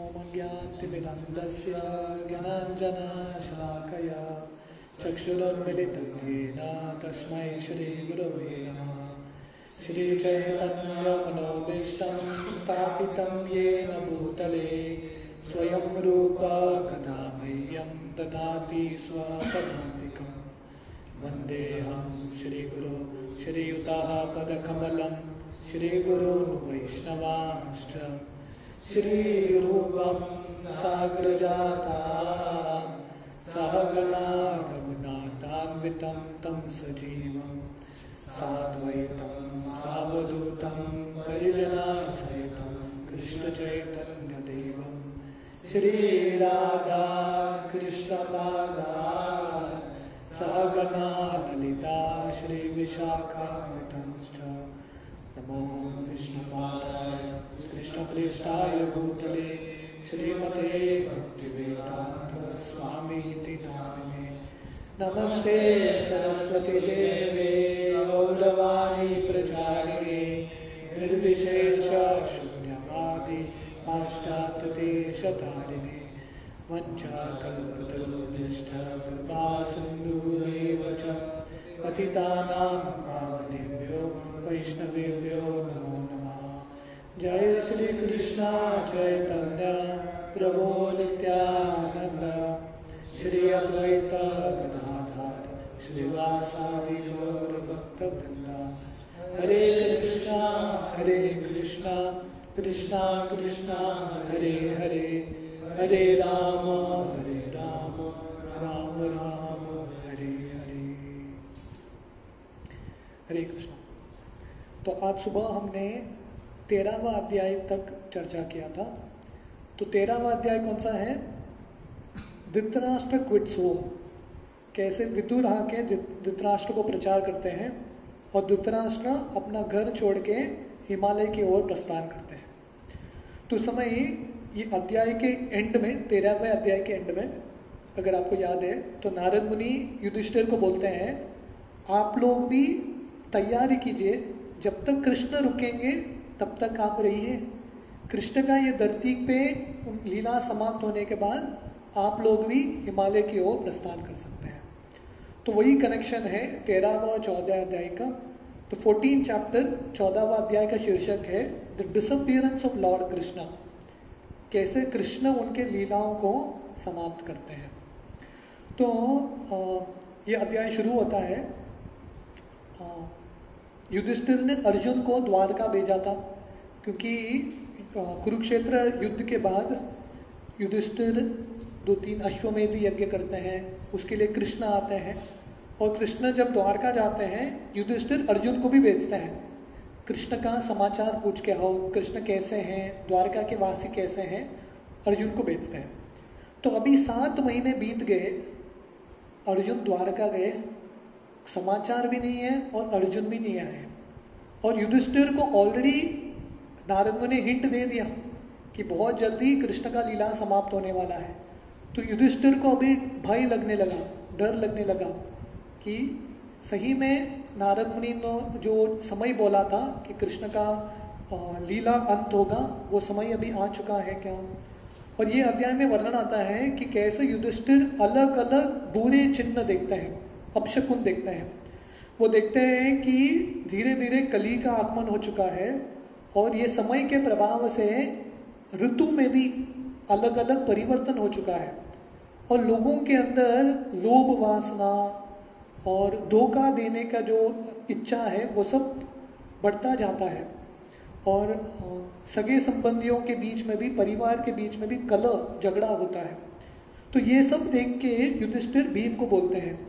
ज्ञानतिमिरन्दस्य ज्ञानाञ्जनशलाकया चक्षुरुन्मिलितं येन तस्मै श्रीगुरवे नमः। श्रीचैतन्यमनोभीष्टं स्थापितं येन भूतले, स्वयं रूप कदा मह्यं ददाति स्वपदान्तिकं वन्देऽहं श्रीगुरो, श्रीयुताः पदकमलं, श्रीगुरून् वैष्णवांश्च। श्रीरूपं साग्रजाता सहगना रघुनाथान्वितं तं सजीवं साद्वैतं सावधूतं परिजनासहितं कृष्णचैतन्यदेवं। श्रीराधा कृष्णपादा सहगना ललिता श्रीविशाखामृतंश्च। नमो विष्णुपादाय कृष्णप्रेष्ठाय भूतले श्रीमते भक्तिवेदान्त स्वामीति नामिने नमस्ते सरस्वती देवे गौरवाणी प्रचारिणे निर्विशेष शून्यवादि सिन्धुरेव च पतितानां पावनेभ्यो वैष्णवेभ्यो जय श्री कृष्ण चैतन्य प्रभो नित्यानंद श्री अद्वैत गदाधर श्रीवासादि गौर भक्त हरे कृष्णा हरे कृष्णा कृष्णा कृष्णा, हरे हरे। हरे राम हरे राम राम राम, हरे हरे। हरे कृष्ण। तो आज सुबह हमने तेरहवा अध्याय तक चर्चा किया था। तो तेरहवा अध्याय कौन सा है? धृतराष्ट्र क्विट्स होम कैसे विदुर आके धृतराष्ट्र को प्रचार करते हैं और धृतराष्ट्र अपना घर छोड़ के हिमालय की ओर प्रस्थान करते हैं। तो समय ये अध्याय के एंड में, तेरहवें अध्याय के एंड में, अगर आपको याद है तो नारद मुनि युधिष्ठिर को बोलते हैं, आप लोग भी तैयारी कीजिए, जब तक कृष्ण रुकेंगे तब तक आप रहिए कृष्ण का ये धरती पे लीला समाप्त होने के बाद आप लोग भी हिमालय की ओर प्रस्थान कर सकते हैं। तो वही कनेक्शन है तेरहवा और चौदह अध्याय का। तो फोर्टीन चैप्टर चौदहवा अध्याय का शीर्षक है the disappearance of Lord Krishna कैसे कृष्ण उनके लीलाओं को समाप्त करते हैं। तो ये अध्याय शुरू होता है। युधिष्ठिर ने अर्जुन को द्वारका भेजा था, क्योंकि कुरुक्षेत्र युद्ध के बाद युधिष्ठिर दो तीन अश्वमेध यज्ञ करते हैं, उसके लिए कृष्ण आते हैं, और कृष्ण जब द्वारका जाते हैं, युधिष्ठिर अर्जुन को भी भेजते हैं। कृष्ण का समाचार पूछ के आओ, कृष्ण कैसे हैं, द्वारका के वासी कैसे हैं, अर्जुन को भेजते हैं। तो अभी सात महीने बीत गए, अर्जुन द्वारका गए समाचार भी नहीं है और अर्जुन भी नहीं आए और युधिष्ठिर को ऑलरेडी नारद ने हिंट दे दिया कि बहुत जल्दी कृष्ण का लीला समाप्त होने वाला है। तो युधिष्ठिर को अभी भय लगने लगा, डर लगने लगा कि सही में नारद मुनि ने जो समय बोला था कि कृष्ण का लीला अंत होगा, वो समय अभी आ चुका है क्या? और ये अध्याय में वर्णन आता है कि कैसे युधिष्ठिर अलग अलग बुरे चिन्ह देखते हैं। अपशकुन देखते हैं। वो देखते हैं कि धीरे धीरे कली का आगमन हो चुका है और ये समय के प्रभाव से ऋतु में भी अलग अलग परिवर्तन हो चुका है और लोगों के अंदर लोभ वासना और धोखा देने का जो इच्छा है, वो सब बढ़ता जाता है। और सगे संबंधियों के बीच में भी, परिवार के बीच में भी कलह, झगड़ा होता है। तो ये सब देख के युधिष्ठिर भीम को बोलते हैं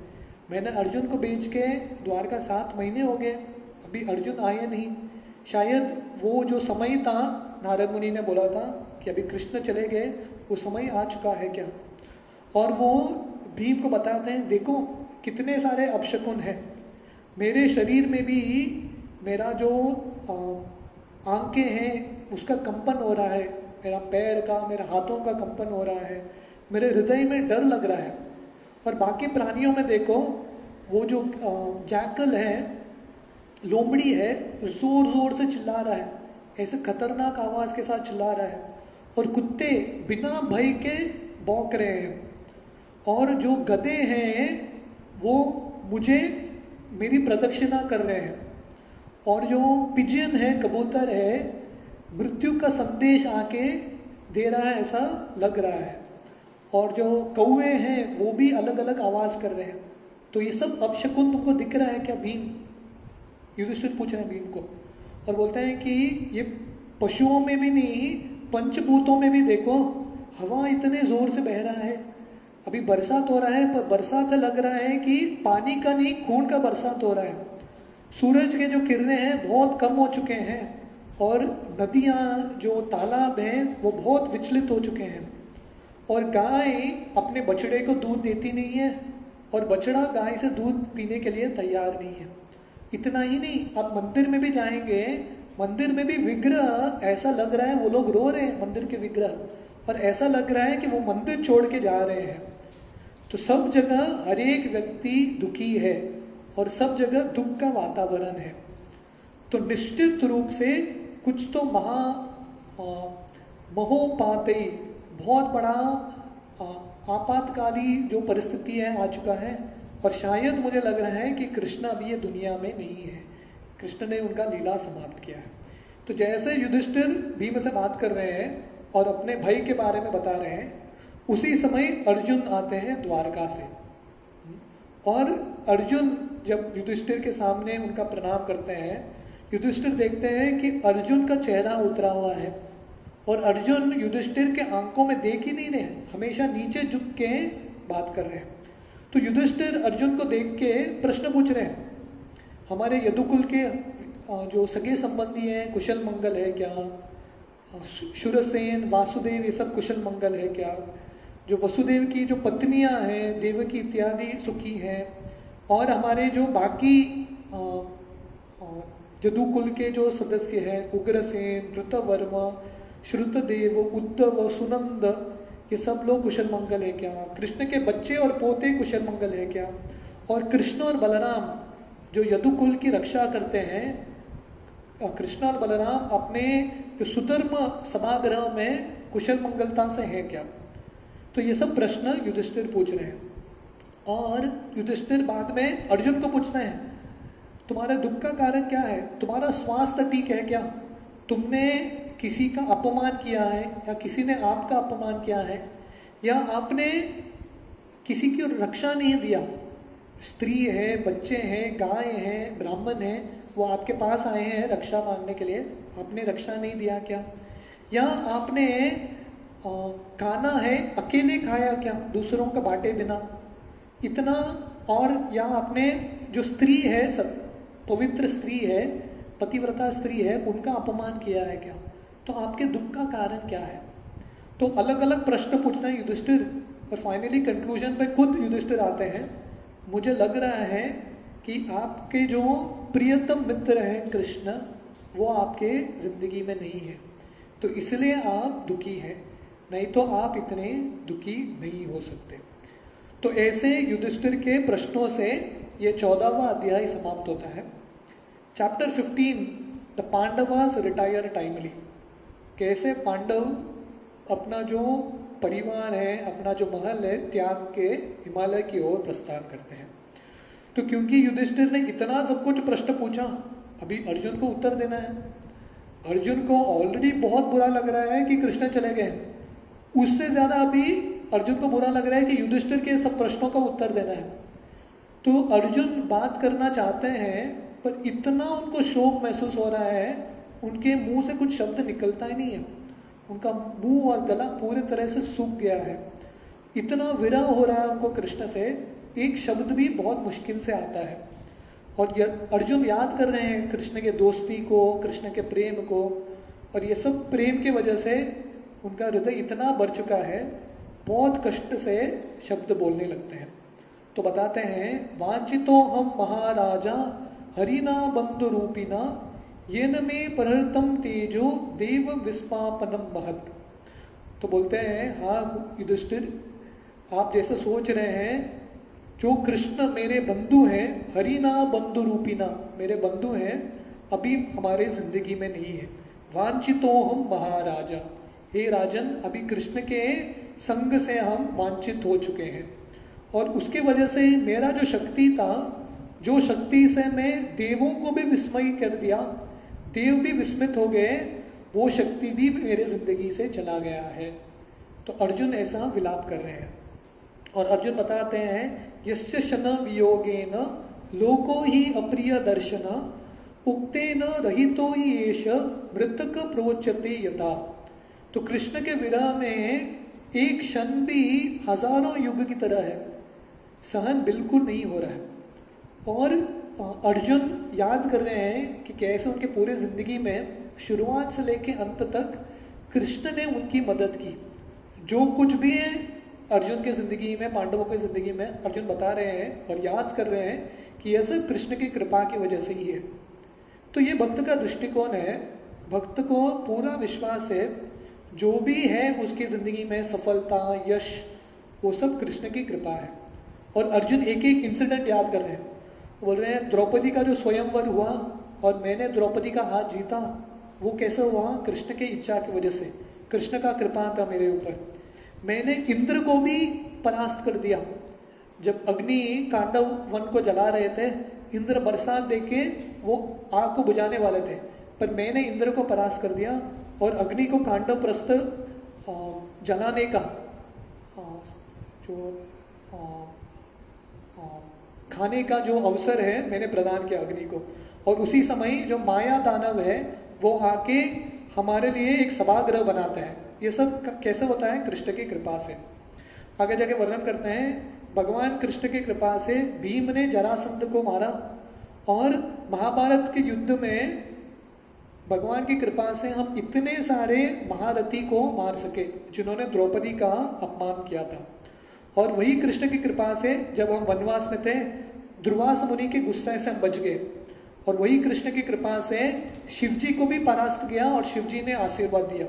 मैंने अर्जुन को भेज के द्वारका सात महीने हो गए, अभी अर्जुन आए नहीं। शायद वो जो समय था, नारद मुनि ने बोला था कि अभी कृष्ण चले गए, वो समय आ चुका है क्या? और वो भीम को बताते हैं, देखो कितने सारे अपशकुन हैं। मेरे शरीर में भी मेरा जो आँखें हैं, उसका कंपन हो रहा है। मेरा पैर का, मेरे हाथों का कंपन हो रहा है। मेरे हृदय में डर लग रहा है। और बाकी प्राणियों में देखो, वो जो जैकल है, लोमड़ी है ज़ोर ज़ोर से चिल्ला रहा है। ऐसे खतरनाक आवाज़ के साथ चिल्ला रहा है। और कुत्ते बिना भय के बौक रहे हैं। और जो गधे हैं, वो मुझे मेरी प्रदक्षिणा कर रहे हैं। और जो पिजियन है, कबूतर है, मृत्यु का संदेश आके दे रहा है, ऐसा लग रहा है। और जो कौए हैं, वो भी अलग अलग आवाज़ कर रहे हैं। तो ये सब अपशकुन तुमको दिख रहा है क्या, भीम? युधिष्ठिर पूछ रहे हैं भीम को और बोलते हैं कि ये पशुओं में भी नहीं, पंचभूतों में भी देखो, हवा इतने ज़ोर से बह रहा है। अभी बरसात हो रहा है, पर बरसात से लग रहा है कि पानी का नहीं, खून का बरसात हो रहा है। सूरज के जो किरणें हैं, बहुत कम हो चुके हैं और नदियाँ, जो तालाब हैं, वो बहुत विचलित हो चुके हैं। और गाय अपने बछड़े को दूध देती नहीं है और बछड़ा गाय से दूध पीने के लिए तैयार नहीं है। इतना ही नहीं, आप मंदिर में भी जाएँगे, मंदिर में भी विग्रह ऐसा लग रहा है, वो लोग रो रहे हैं, मंदिर के विग्रह, और ऐसा लग रहा है कि वो मंदिर छोड़ के जा रहे हैं। तो सब जगह हर एक व्यक्ति दुखी है और सब जगह दुख का वातावरण है। तो निश्चित रूप से कुछ तो महा महोपातई बहुत बड़ा आपातकाली जो परिस्थिति है, आ चुका है। और शायद मुझे लग रहा है कि कृष्ण अभी ये दुनिया में नहीं है। कृष्ण ने उनका लीला समाप्त किया है। तो जैसे युधिष्ठिर भीम से बात कर रहे हैं और अपने भाई के बारे में बता रहे हैं, उसी समय अर्जुन आते हैं द्वारका से। और अर्जुन जब युधिष्ठिर के सामने उनका प्रणाम करते हैं, युधिष्ठिर देखते हैं कि अर्जुन का चेहरा उतरा हुआ है। और अर्जुन युधिष्ठिर के आँखों में देख ही नहीं रहे, हमेशा नीचे झुक के बात कर रहे हैं। तो युधिष्ठिर अर्जुन को देख के प्रश्न पूछ रहे हैं, हमारे यदुकुल के जो सगे संबंधी हैं, कुशल मंगल है क्या? शुरसेन, वासुदेव, ये सब कुशल मंगल है क्या? जो वसुदेव की जो पत्नियाँ हैं, देवकी इत्यादि सुखी हैं, और हमारे जो बाकी यदुकुल के जो सदस्य हैं, उग्रसेन, ऋतवर्मा श्रुतदेव उद्धव, सुनंद, ये सब लोग कुशल मंगल है क्या? कृष्ण के बच्चे और पोते कुशल मंगल है क्या? और कृष्ण और बलराम जो यदुकुल की रक्षा करते हैं कृष्ण और बलराम अपने जो सुधर्म सभागृह में कुशल मंगलता से है क्या? तो ये सब प्रश्न युधिष्ठिर पूछ रहे हैं। और युधिष्ठिर बाद में अर्जुन को पूछते हैं, तुम्हारे दुख का कारण क्या है? तुम्हारा स्वास्थ्य ठीक है क्या? तुमने किसी का अपमान किया है, या किसी ने आपका अपमान किया है, या आपने किसी की रक्षा नहीं दिया, स्त्री है, बच्चे हैं, गाय हैं, ब्राह्मण हैं, वो आपके पास आए हैं रक्षा मांगने के लिए, आपने रक्षा नहीं दिया क्या? या आपने खाना है, अकेले खाया क्या, दूसरों का बांटे बिना? इतना और, या आपने जो स्त्री है पवित्र स्त्री है, पतिव्रता स्त्री है, उनका अपमान किया है क्या? तो आपके दुख का कारण क्या है? तो अलग अलग प्रश्न पूछना है युधिष्ठिर, और फाइनली कंक्लूजन पे खुद युधिष्ठिर आते हैं। मुझे लग रहा है कि आपके जो प्रियतम मित्र हैं कृष्ण, वो आपके ज़िंदगी में नहीं है। तो इसलिए आप दुखी हैं, नहीं तो आप इतने दुखी नहीं हो सकते। तो ऐसे युधिष्ठिर के प्रश्नों से ये चौदहवा अध्याय समाप्त होता है। Chapter fifteen the Pandavas retire timely कैसे पांडव अपना जो परिवार है, अपना जो महल है, त्याग के हिमालय की ओर प्रस्थान करते हैं। तो क्योंकि युधिष्ठिर ने इतना सब कुछ प्रश्न पूछा, अभी अर्जुन को उत्तर देना है। अर्जुन को ऑलरेडी बहुत बुरा लग रहा है कि कृष्ण चले गए। उससे ज़्यादा अभी अर्जुन को बुरा लग रहा है कि युधिष्ठिर के सब प्रश्नों का उत्तर देना है। तो अर्जुन बात करना चाहते हैं, पर इतना उनको शोक महसूस हो रहा है उनके मुँह से कुछ शब्द निकलता ही नहीं है। उनका मुँह और गला पूरी तरह से सूख गया है। इतना विरह हो रहा है उनको कृष्ण से, एक शब्द भी बहुत मुश्किल से आता है। और अर्जुन याद कर रहे हैं कृष्ण के दोस्ती को, कृष्ण के प्रेम को, और ये सब प्रेम के वजह से उनका हृदय इतना बढ़ चुका है, बहुत कष्ट से शब्द बोलने लगते हैं। तो बताते हैं वांचितो हम महाराजा हरिना बंधु रूपिना ये न मे परतम तेजो देव विस्पापनम महत। तो बोलते हैं हाँ युधिष्ठिर, आप जैसे सोच रहे हैं, जो कृष्ण मेरे बंधु हैं, हरिना बंधु रूपिना मेरे बंधु हैं, अभी हमारे ज़िंदगी में नहीं है। वांछितो हम महाराजा। हे राजन, अभी कृष्ण के संग से हम वांछित हो चुके हैं। और उसके वजह से मेरा जो शक्ति था, जो शक्ति से मैं देवों को भी विस्मय कर दिया देव भी विस्मित हो गए, वो शक्ति भी मेरे ज़िंदगी से चला गया है। तो अर्जुन ऐसा विलाप कर रहे हैं। और अर्जुन बताते हैं शन वियोगे न लोको ही अप्रिय दर्शन उक्ते न रहितो ही एश मृतक प्रोचते यथा। तो कृष्ण के विरह में एक क्षण भी हज़ारों युग की तरह है। सहन बिल्कुल नहीं हो रहा है। और अर्जुन याद कर रहे हैं कि कैसे उनके पूरे ज़िंदगी में शुरुआत से लेकर अंत तक कृष्ण ने उनकी मदद की। जो कुछ भी है अर्जुन के ज़िंदगी में, पांडवों की ज़िंदगी में, अर्जुन बता रहे हैं और याद कर रहे हैं कि यह सब कृष्ण की कृपा की वजह से ही है। तो ये भक्त का दृष्टिकोण है। भक्त को पूरा विश्वास है, जो भी है उसकी ज़िंदगी में सफलता, यश, वो सब कृष्ण की कृपा है। और अर्जुन एक एक इंसिडेंट याद कर रहे हैं। बोल रहे हैं, द्रौपदी का जो स्वयंवर हुआ और मैंने द्रौपदी का हाथ जीता, वो कैसे हुआ? कृष्ण के इच्छा की वजह से। कृष्ण का कृपा था मेरे ऊपर। मैंने इंद्र को भी परास्त कर दिया। जब अग्नि कांडव वन को जला रहे थे, इंद्र बरसात दे के वो आग को बुझाने वाले थे। पर मैंने इंद्र को परास्त कर दिया और अग्नि को कांडव प्रस्त जलाने का जो खाने का जो अवसर है मैंने प्रदान किया अग्नि को। और उसी समय जो माया दानव है, वो आके हमारे लिए एक सभाग्रह बनाता है। ये सब कैसे होता है? कृष्ण की कृपा से। आगे जाके वर्णन करते हैं, भगवान कृष्ण की कृपा से भीम ने जरासंध को मारा और महाभारत के युद्ध में भगवान की कृपा से हम इतने सारे महारथी को मार सके, जिन्होंने द्रौपदी का अपमान किया था। और वही कृष्ण की कृपा से जब हम वनवास में थे ध्रुवास मुनि के गुस्से से हम बच गए। और वही कृष्ण की कृपा से शिव जी को भी परास्त किया और शिव जी ने आशीर्वाद दिया।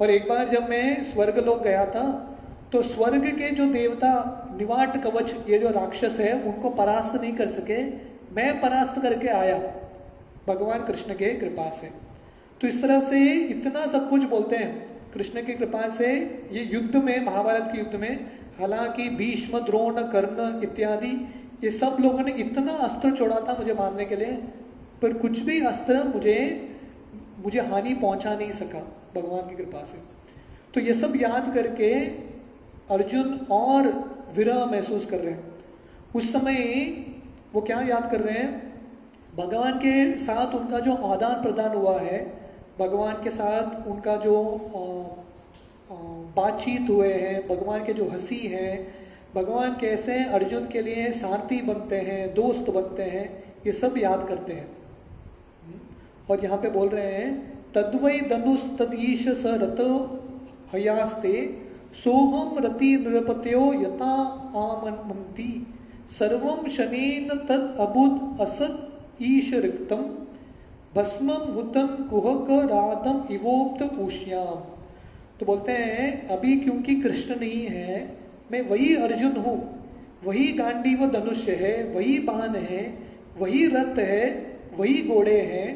और एक बार जब मैं स्वर्ग लोग गया था तो स्वर्ग के जो देवता, निवाट कवच, ये जो राक्षस है, उनको परास्त नहीं कर सके। मैं परास्त करके आया भगवान कृष्ण के कृपा से। तो इस तरह से इतना सब कुछ बोलते हैं। कृष्ण की कृपा से ये युद्ध में, महाभारत के युद्ध में, हालाँकि भीष्म, द्रोण, कर्ण इत्यादि ये सब लोगों ने इतना अस्त्र छोड़ा था मुझे मारने के लिए, पर कुछ भी अस्त्र मुझे मुझे हानि पहुँचा नहीं सका भगवान की कृपा से। तो ये सब याद करके अर्जुन और विरह महसूस कर रहे हैं। उस समय वो क्या याद कर रहे हैं? भगवान के साथ उनका जो आदान प्रदान हुआ है, भगवान के साथ उनका जो बातचीत हुए हैं, भगवान के जो हँसी है भगवान कैसे अर्जुन के लिए सारथी बनते हैं, दोस्त बनते हैं, ये सब याद करते हैं। और यहाँ पे बोल रहे हैं, तद्वै धनुष तदीश स रत हयास्ते, सोहम रति नृपत्यो यथा आमंती सर्वम शनेन तद अबुद असत ईश रिक्तम भस्मम हुतम कुहक राधम इवोप्त उश्याम तो बोलते हैं, अभी क्योंकि कृष्ण नहीं है मैं वही अर्जुन हूँ। वही गांडी व धनुष्य है, वही बाण है, वही रथ है, वही घोड़े हैं।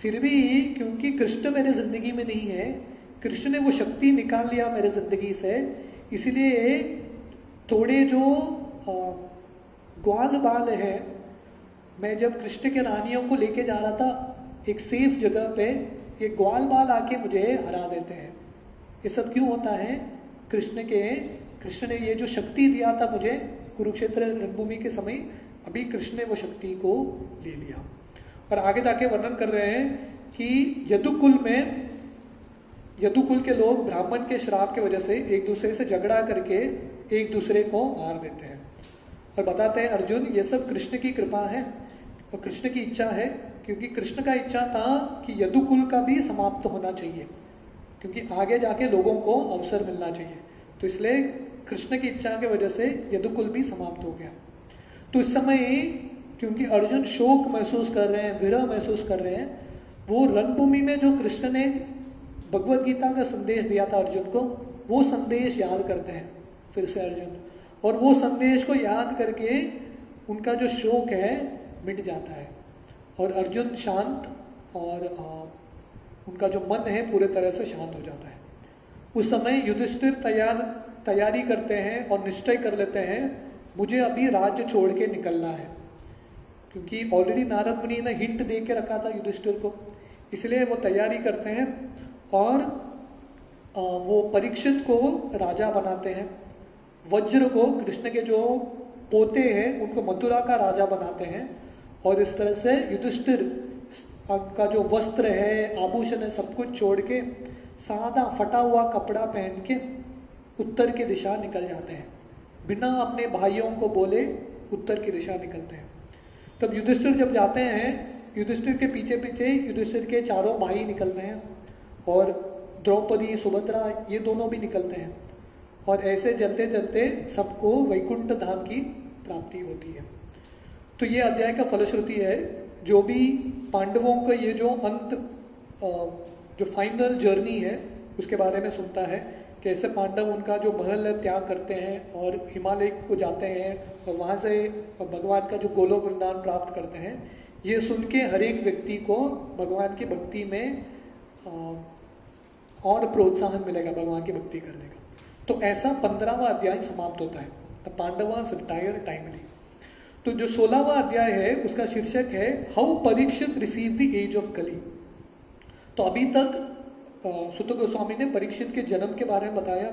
फिर भी क्योंकि कृष्ण मेरे ज़िंदगी में नहीं है, कृष्ण ने वो शक्ति निकाल लिया मेरे ज़िंदगी से। इसलिए थोड़े जो ग्वाल बाल है, मैं जब कृष्ण के रानियों को लेके जा रहा था, एक सेफ़ जगह पे, ये ग्वाल बाल आके मुझे हरा देते हैं। ये सब क्यों होता है? कृष्ण के कृष्ण ने ये जो शक्ति दिया था मुझे, कुरुक्षेत्र रणभूमि के समय अभी कृष्ण ने वो शक्ति को ले लिया। और आगे जाके वर्णन कर रहे हैं कि यदुकुल में, यदुकुल के लोग ब्राह्मण के श्राप के वजह से एक दूसरे से झगड़ा करके एक दूसरे को मार देते हैं। और बताते हैं, अर्जुन, ये सब कृष्ण की कृपा है और कृष्ण की इच्छा है, क्योंकि कृष्ण का इच्छा था कि यदुकुल का भी समाप्त होना चाहिए, क्योंकि आगे जाके लोगों को अवसर मिलना चाहिए। तो इसलिए कृष्ण की इच्छा की वजह से यदुकुल भी समाप्त हो गया। तो इस समय क्योंकि अर्जुन शोक महसूस कर रहे हैं विरह महसूस कर रहे हैं वो रणभूमि में जो कृष्ण ने भगवत गीता का संदेश दिया था अर्जुन को वो संदेश याद करते हैं फिर से अर्जुन। और वो संदेश को याद करके उनका जो शोक है मिट जाता है। और अर्जुन शांत और आ, उनका जो मन है पूरे तरह से शांत हो जाता है। उस समय युधिष्ठिर तैयार, तैयारी करते हैं और निश्चय कर लेते हैं, मुझे अभी राज्य छोड़ के निकलना है। क्योंकि ऑलरेडी नारद मुनि ने हिंट दे के रखा था युधिष्ठिर को। इसलिए वो तैयारी करते हैं और वो परीक्षित को राजा बनाते हैं। वज्र को, कृष्ण के जो पोते हैं, उनको मथुरा का राजा बनाते हैं। और इस तरह से युधिष्ठिर का जो वस्त्र है, आभूषण है, सब कुछ छोड़ के सादा फटा हुआ कपड़ा पहन के उत्तर की दिशा निकल जाते हैं। बिना अपने भाइयों को बोले उत्तर की दिशा निकलते हैं। तब युधिष्ठिर जब जाते हैं, युधिष्ठिर के पीछे पीछे युधिष्ठिर के चारों भाई निकलते हैं और द्रौपदी, सुभद्रा, ये दोनों भी निकलते हैं और ऐसे चलते चलते सबको वैकुंठ धाम की प्राप्ति होती है। तो ये अध्याय का फलश्रुति है, जो भी पांडवों का ये जो अंत जो फाइनल जर्नी है, उसके बारे में सुनता है कैसे पांडव उनका जो महल त्याग करते हैं और हिमालय को जाते हैं और वहाँ से भगवान का जो गोलोक वृंदावन प्राप्त करते हैं। ये सुन के हर एक व्यक्ति को भगवान की भक्ति में और प्रोत्साहन मिलेगा भगवान की भक्ति करने का। तो ऐसा पंद्रहवा अध्याय समाप्त होता है। द पांडवा रिटायर टाइमली तो जो सोलहवा अध्याय है, उसका शीर्षक है how Parikshit receive the age of Kali तो अभी तक सुत गोस्वामी ने परीक्षित के जन्म के बारे में बताया।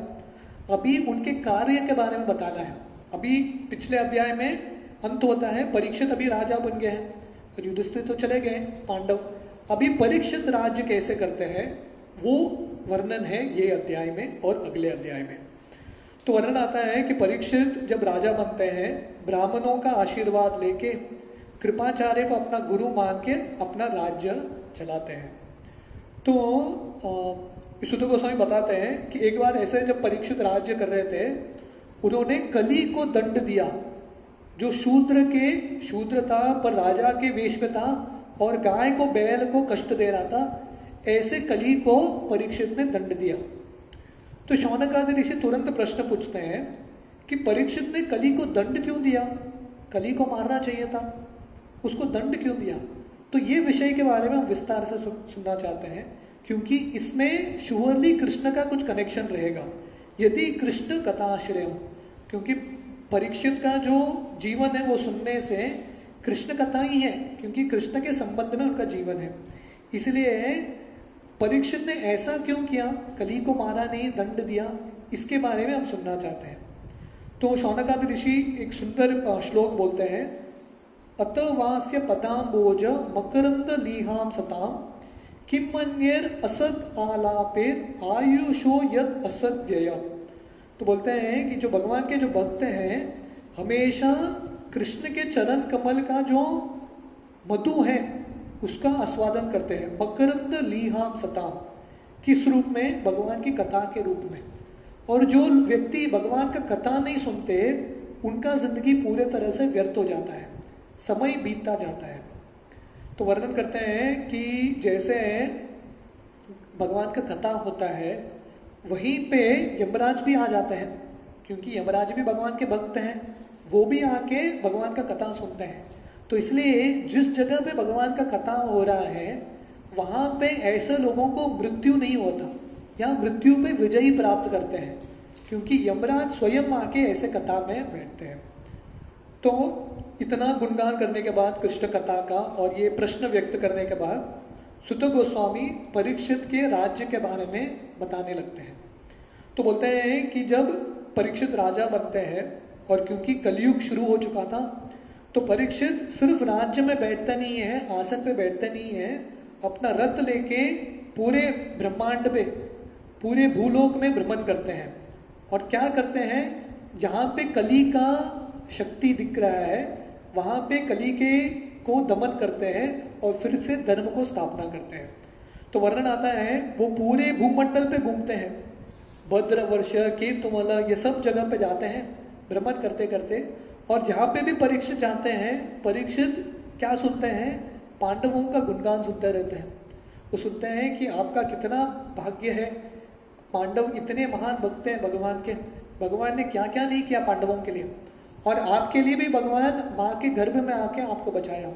अभी उनके कार्य के बारे में बताना है। अभी पिछले अध्याय में अंत होता है, परीक्षित अभी राजा बन गए हैं। और युधिष्ठिर तो चले गए, पांडव। अभी परीक्षित राज्य कैसे करते हैं, वो वर्णन है ये अध्याय में और अगले अध्याय में। तो वर्णन आता है कि परीक्षित जब राजा बनते हैं, ब्राह्मणों का आशीर्वाद लेके कृपाचार्य को अपना गुरु मान के अपना राज्य चलाते हैं। तो विशुद्ध गोस्वामी बताते हैं कि एक बार ऐसे जब परीक्षित राज्य कर रहे थे, उन्होंने कली को दंड दिया, जो शूद्र के, शूद्र था, पर राजा के वेश में था, और गाय को, बैल को कष्ट दे रहा था, ऐसे कली को परीक्षित ने दंड दिया। तो शौनकादि ऋषि तुरंत प्रश्न पूछते हैं कि परीक्षित ने कली को दंड क्यों दिया? कली को मारना चाहिए था। उसको दंड क्यों दिया? तो ये विषय के बारे में हम विस्तार से सुनना चाहते हैं, क्योंकि इसमें श्योरली कृष्ण का कुछ कनेक्शन रहेगा। यदि कृष्ण कथाश्रय क्योंकि परीक्षित का जो जीवन है वो सुनने से कृष्ण कथा ही है, क्योंकि कृष्ण के संबंध में उनका जीवन है। इसलिए परीक्षित ने ऐसा क्यों किया? कली को मारा नहीं, दंड दिया, इसके बारे में हम सुनना चाहते हैं। तो शौनकादि ऋषि एक सुंदर श्लोक बोलते हैं अतवास्य पदाम्बोज मकरंद लीहाम सताम। किमन्यर असद आलापेर आयुषो यद असद व्यय। तो बोलते हैं कि जो भगवान के जो भक्त हैं, हमेशा कृष्ण के चरण कमल का जो मधु है, उसका आस्वादन करते हैं। मकरंद लीहाम सताम, किस रूप में? भगवान की कथा के रूप में। और जो व्यक्ति भगवान का कथा नहीं सुनते, उनका ज़िंदगी पूरे तरह से व्यर्थ हो जाता है। समय बीतता जाता है। तो वर्णन करते हैं कि जैसे भगवान का कथा होता है, वहीं पे यमराज भी आ जाते हैं, क्योंकि यमराज भी भगवान के भक्त हैं, वो भी आके भगवान का कथा सुनते हैं। तो इसलिए जिस जगह पे भगवान का कथा हो रहा है, वहाँ पे ऐसे लोगों को मृत्यु नहीं होता, या मृत्यु पे विजयी प्राप्त करते हैं, क्योंकि यमराज स्वयं आके ऐसे कथा में बैठते हैं। तो इतना गुणगान करने के बाद कृष्ण कथा का और ये प्रश्न व्यक्त करने के बाद सुत गोस्वामी परीक्षित के राज्य के बारे में बताने लगते हैं। तो बोलते हैं कि जब परीक्षित राजा बनते हैं और क्योंकि कलयुग शुरू हो चुका था तो परीक्षित सिर्फ़ राज्य में बैठता नहीं है, आसन पे बैठता नहीं है, अपना रथ लेके पूरे ब्रह्मांड पे, पूरे भूलोक में भ्रमण करते हैं। और क्या करते हैं? जहाँ पे कली का शक्ति दिख रहा है वहाँ पे कली के को दमन करते हैं और फिर से धर्म को स्थापना करते हैं। तो वर्णन आता है, वो पूरे भूमंडल पे घूमते हैं। भद्र, वर्ष कीर्तमला ये सब जगह पे जाते हैं, भ्रमण करते करते। और जहाँ पे भी परीक्षित जाते हैं, परीक्षित क्या सुनते हैं? पांडवों का गुणगान सुनते रहते हैं। वो सुनते हैं कि आपका कितना भाग्य है। पांडव इतने महान भक्त हैं भगवान के। भगवान ने क्या क्या नहीं किया पांडवों के लिए? और आपके लिए भी भगवान माँ के गर्भ में आके आपको बचाया।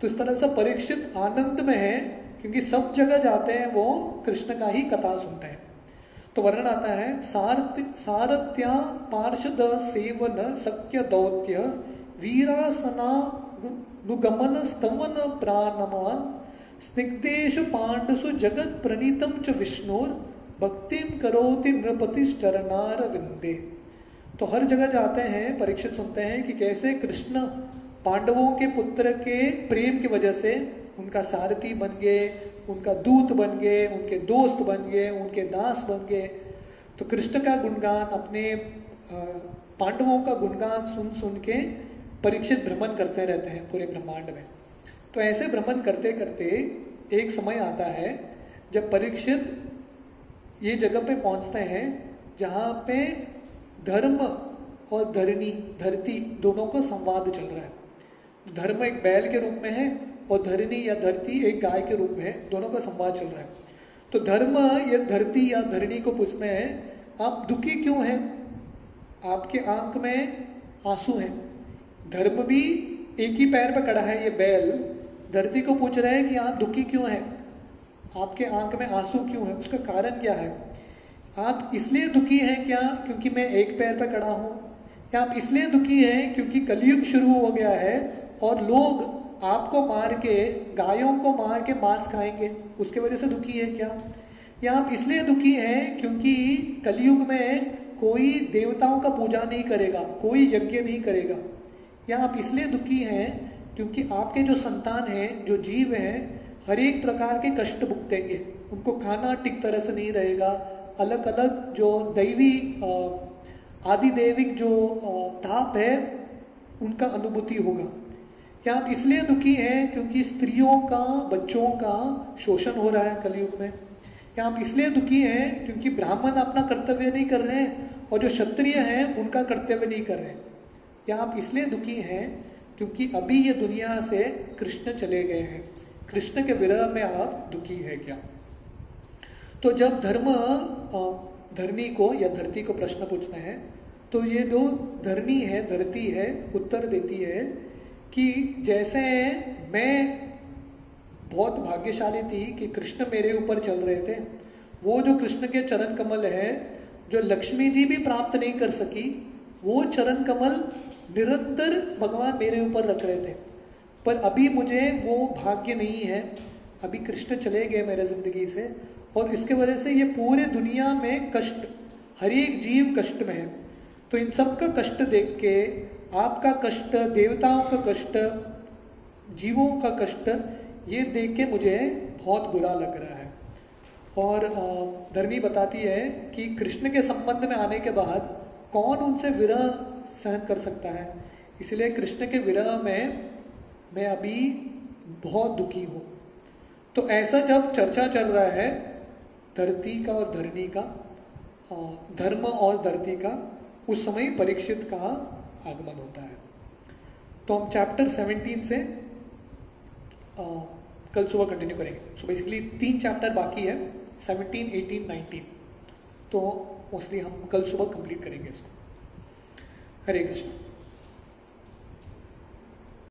तो इस तरह से परीक्षित आनंद में है, क्योंकि सब जगह जाते हैं वो कृष्ण का ही कथा सुनते हैं। तो वर्णन आता है, सारथि पार्षद सेवन सक्य दौत्य, वीरासना नुगमन स्तमन प्राणमान स्निग्धेशु पांडसु जगत प्रणीतम च विष्णुर भक्तिम करोति नृपति चरणार विंदे तो हर जगह जाते हैं, परीक्षित सुनते हैं कि कैसे कृष्ण पांडवों के पुत्र के प्रेम की वजह से उनका सारथी बन गए, उनका दूत बन गए, उनके दोस्त बन गए, उनके दास बन गए। तो कृष्ण का गुणगान, अपने पांडवों का गुणगान सुन सुन के परीक्षित भ्रमण करते रहते हैं पूरे ब्रह्मांड में। तो ऐसे भ्रमण करते करते एक समय आता है जब परीक्षित ये जगह पे पहुँचते हैं जहाँ पे धर्म और धरणी, धरती दोनों का संवाद चल रहा है। धर्म एक बैल के रूप में है और धरणी या धरती एक गाय के रूप में है। दोनों का संवाद चल रहा है। तो धर्म या धरती या धरणी को पूछते हैं, आप दुखी क्यों हैं? आपके आँख में आँसू हैं। धर्म भी एक ही पैर पर खड़ा है, ये बैल। धरती को पूछ रहे हैं कि आप दुखी क्यों हैं? आपके आँख में आँसू क्यों है? उसका कारण क्या है? आप इसलिए दुखी हैं क्या क्योंकि मैं एक पैर पर खड़ा हूँ? या आप इसलिए दुखी हैं क्योंकि कलयुग शुरू हो गया है और लोग आपको मार के, गायों को मार के मांस खाएँगे, उसके वजह से दुखी है क्या? या आप इसलिए दुखी हैं क्योंकि कलयुग में कोई देवताओं का पूजा नहीं करेगा, कोई यज्ञ नहीं करेगा। या आप इसलिए दुखी हैं क्योंकि आपके जो संतान हैं, जो जीव हैं, हर एक प्रकार के कष्ट भुगतेंगे। उनको खाना ठीक तरह से नहीं रहेगा अलग अलग जो दैवी आदि दैविक जो ताप है, उनका अनुभूति होगा। क्या आप इसलिए दुखी हैं क्योंकि स्त्रियों का, बच्चों का शोषण हो रहा है कलयुग में? क्या आप इसलिए दुखी हैं क्योंकि ब्राह्मण अपना कर्तव्य नहीं कर रहे हैं और जो क्षत्रिय हैं, उनका कर्तव्य नहीं कर रहे हैं? या आप इसलिए दुखी हैं क्योंकि अभी ये दुनिया से कृष्ण चले गए हैं? कृष्ण के विरह में आप दुखी है क्या? तो जब धर्म धरनी को या धरती को प्रश्न पूछते हैं तो ये जो धरनी है, धरती है, उत्तर देती है कि जैसे मैं बहुत भाग्यशाली थी कि कृष्ण मेरे ऊपर चल रहे थे, वो जो कृष्ण के चरण कमल है, जो लक्ष्मी जी भी प्राप्त नहीं कर सकी, वो चरण कमल निरंतर भगवान मेरे ऊपर रख रहे थे। पर अभी मुझे वो भाग्य नहीं है। अभी कृष्ण चले गए मेरे ज़िंदगी से। और इसके वजह से ये पूरे दुनिया में कष्ट, हर एक जीव कष्ट में है। तो इन सब का कष्ट देख के, आपका कष्ट, देवताओं का कष्ट, जीवों का कष्ट, ये देख के मुझे बहुत बुरा लग रहा है। और धरनी बताती है कि कृष्ण के संबंध में आने के बाद कौन उनसे विरह सहन कर सकता है? इसलिए कृष्ण के विरह में मैं अभी बहुत दुखी हूँ। तो ऐसा जब चर्चा चल रहा है धरती का और धरनी का धर्म और धरती का उस समय परीक्षित का आगमन होता है। तो हम चैप्टर 17 से आ, कल सुबह कंटिन्यू करेंगे। सो बेसिकली तीन चैप्टर बाकी है 17, 18, 19 तो मोस्टली हम कल सुबह कंप्लीट करेंगे इसको। हरे कृष्ण।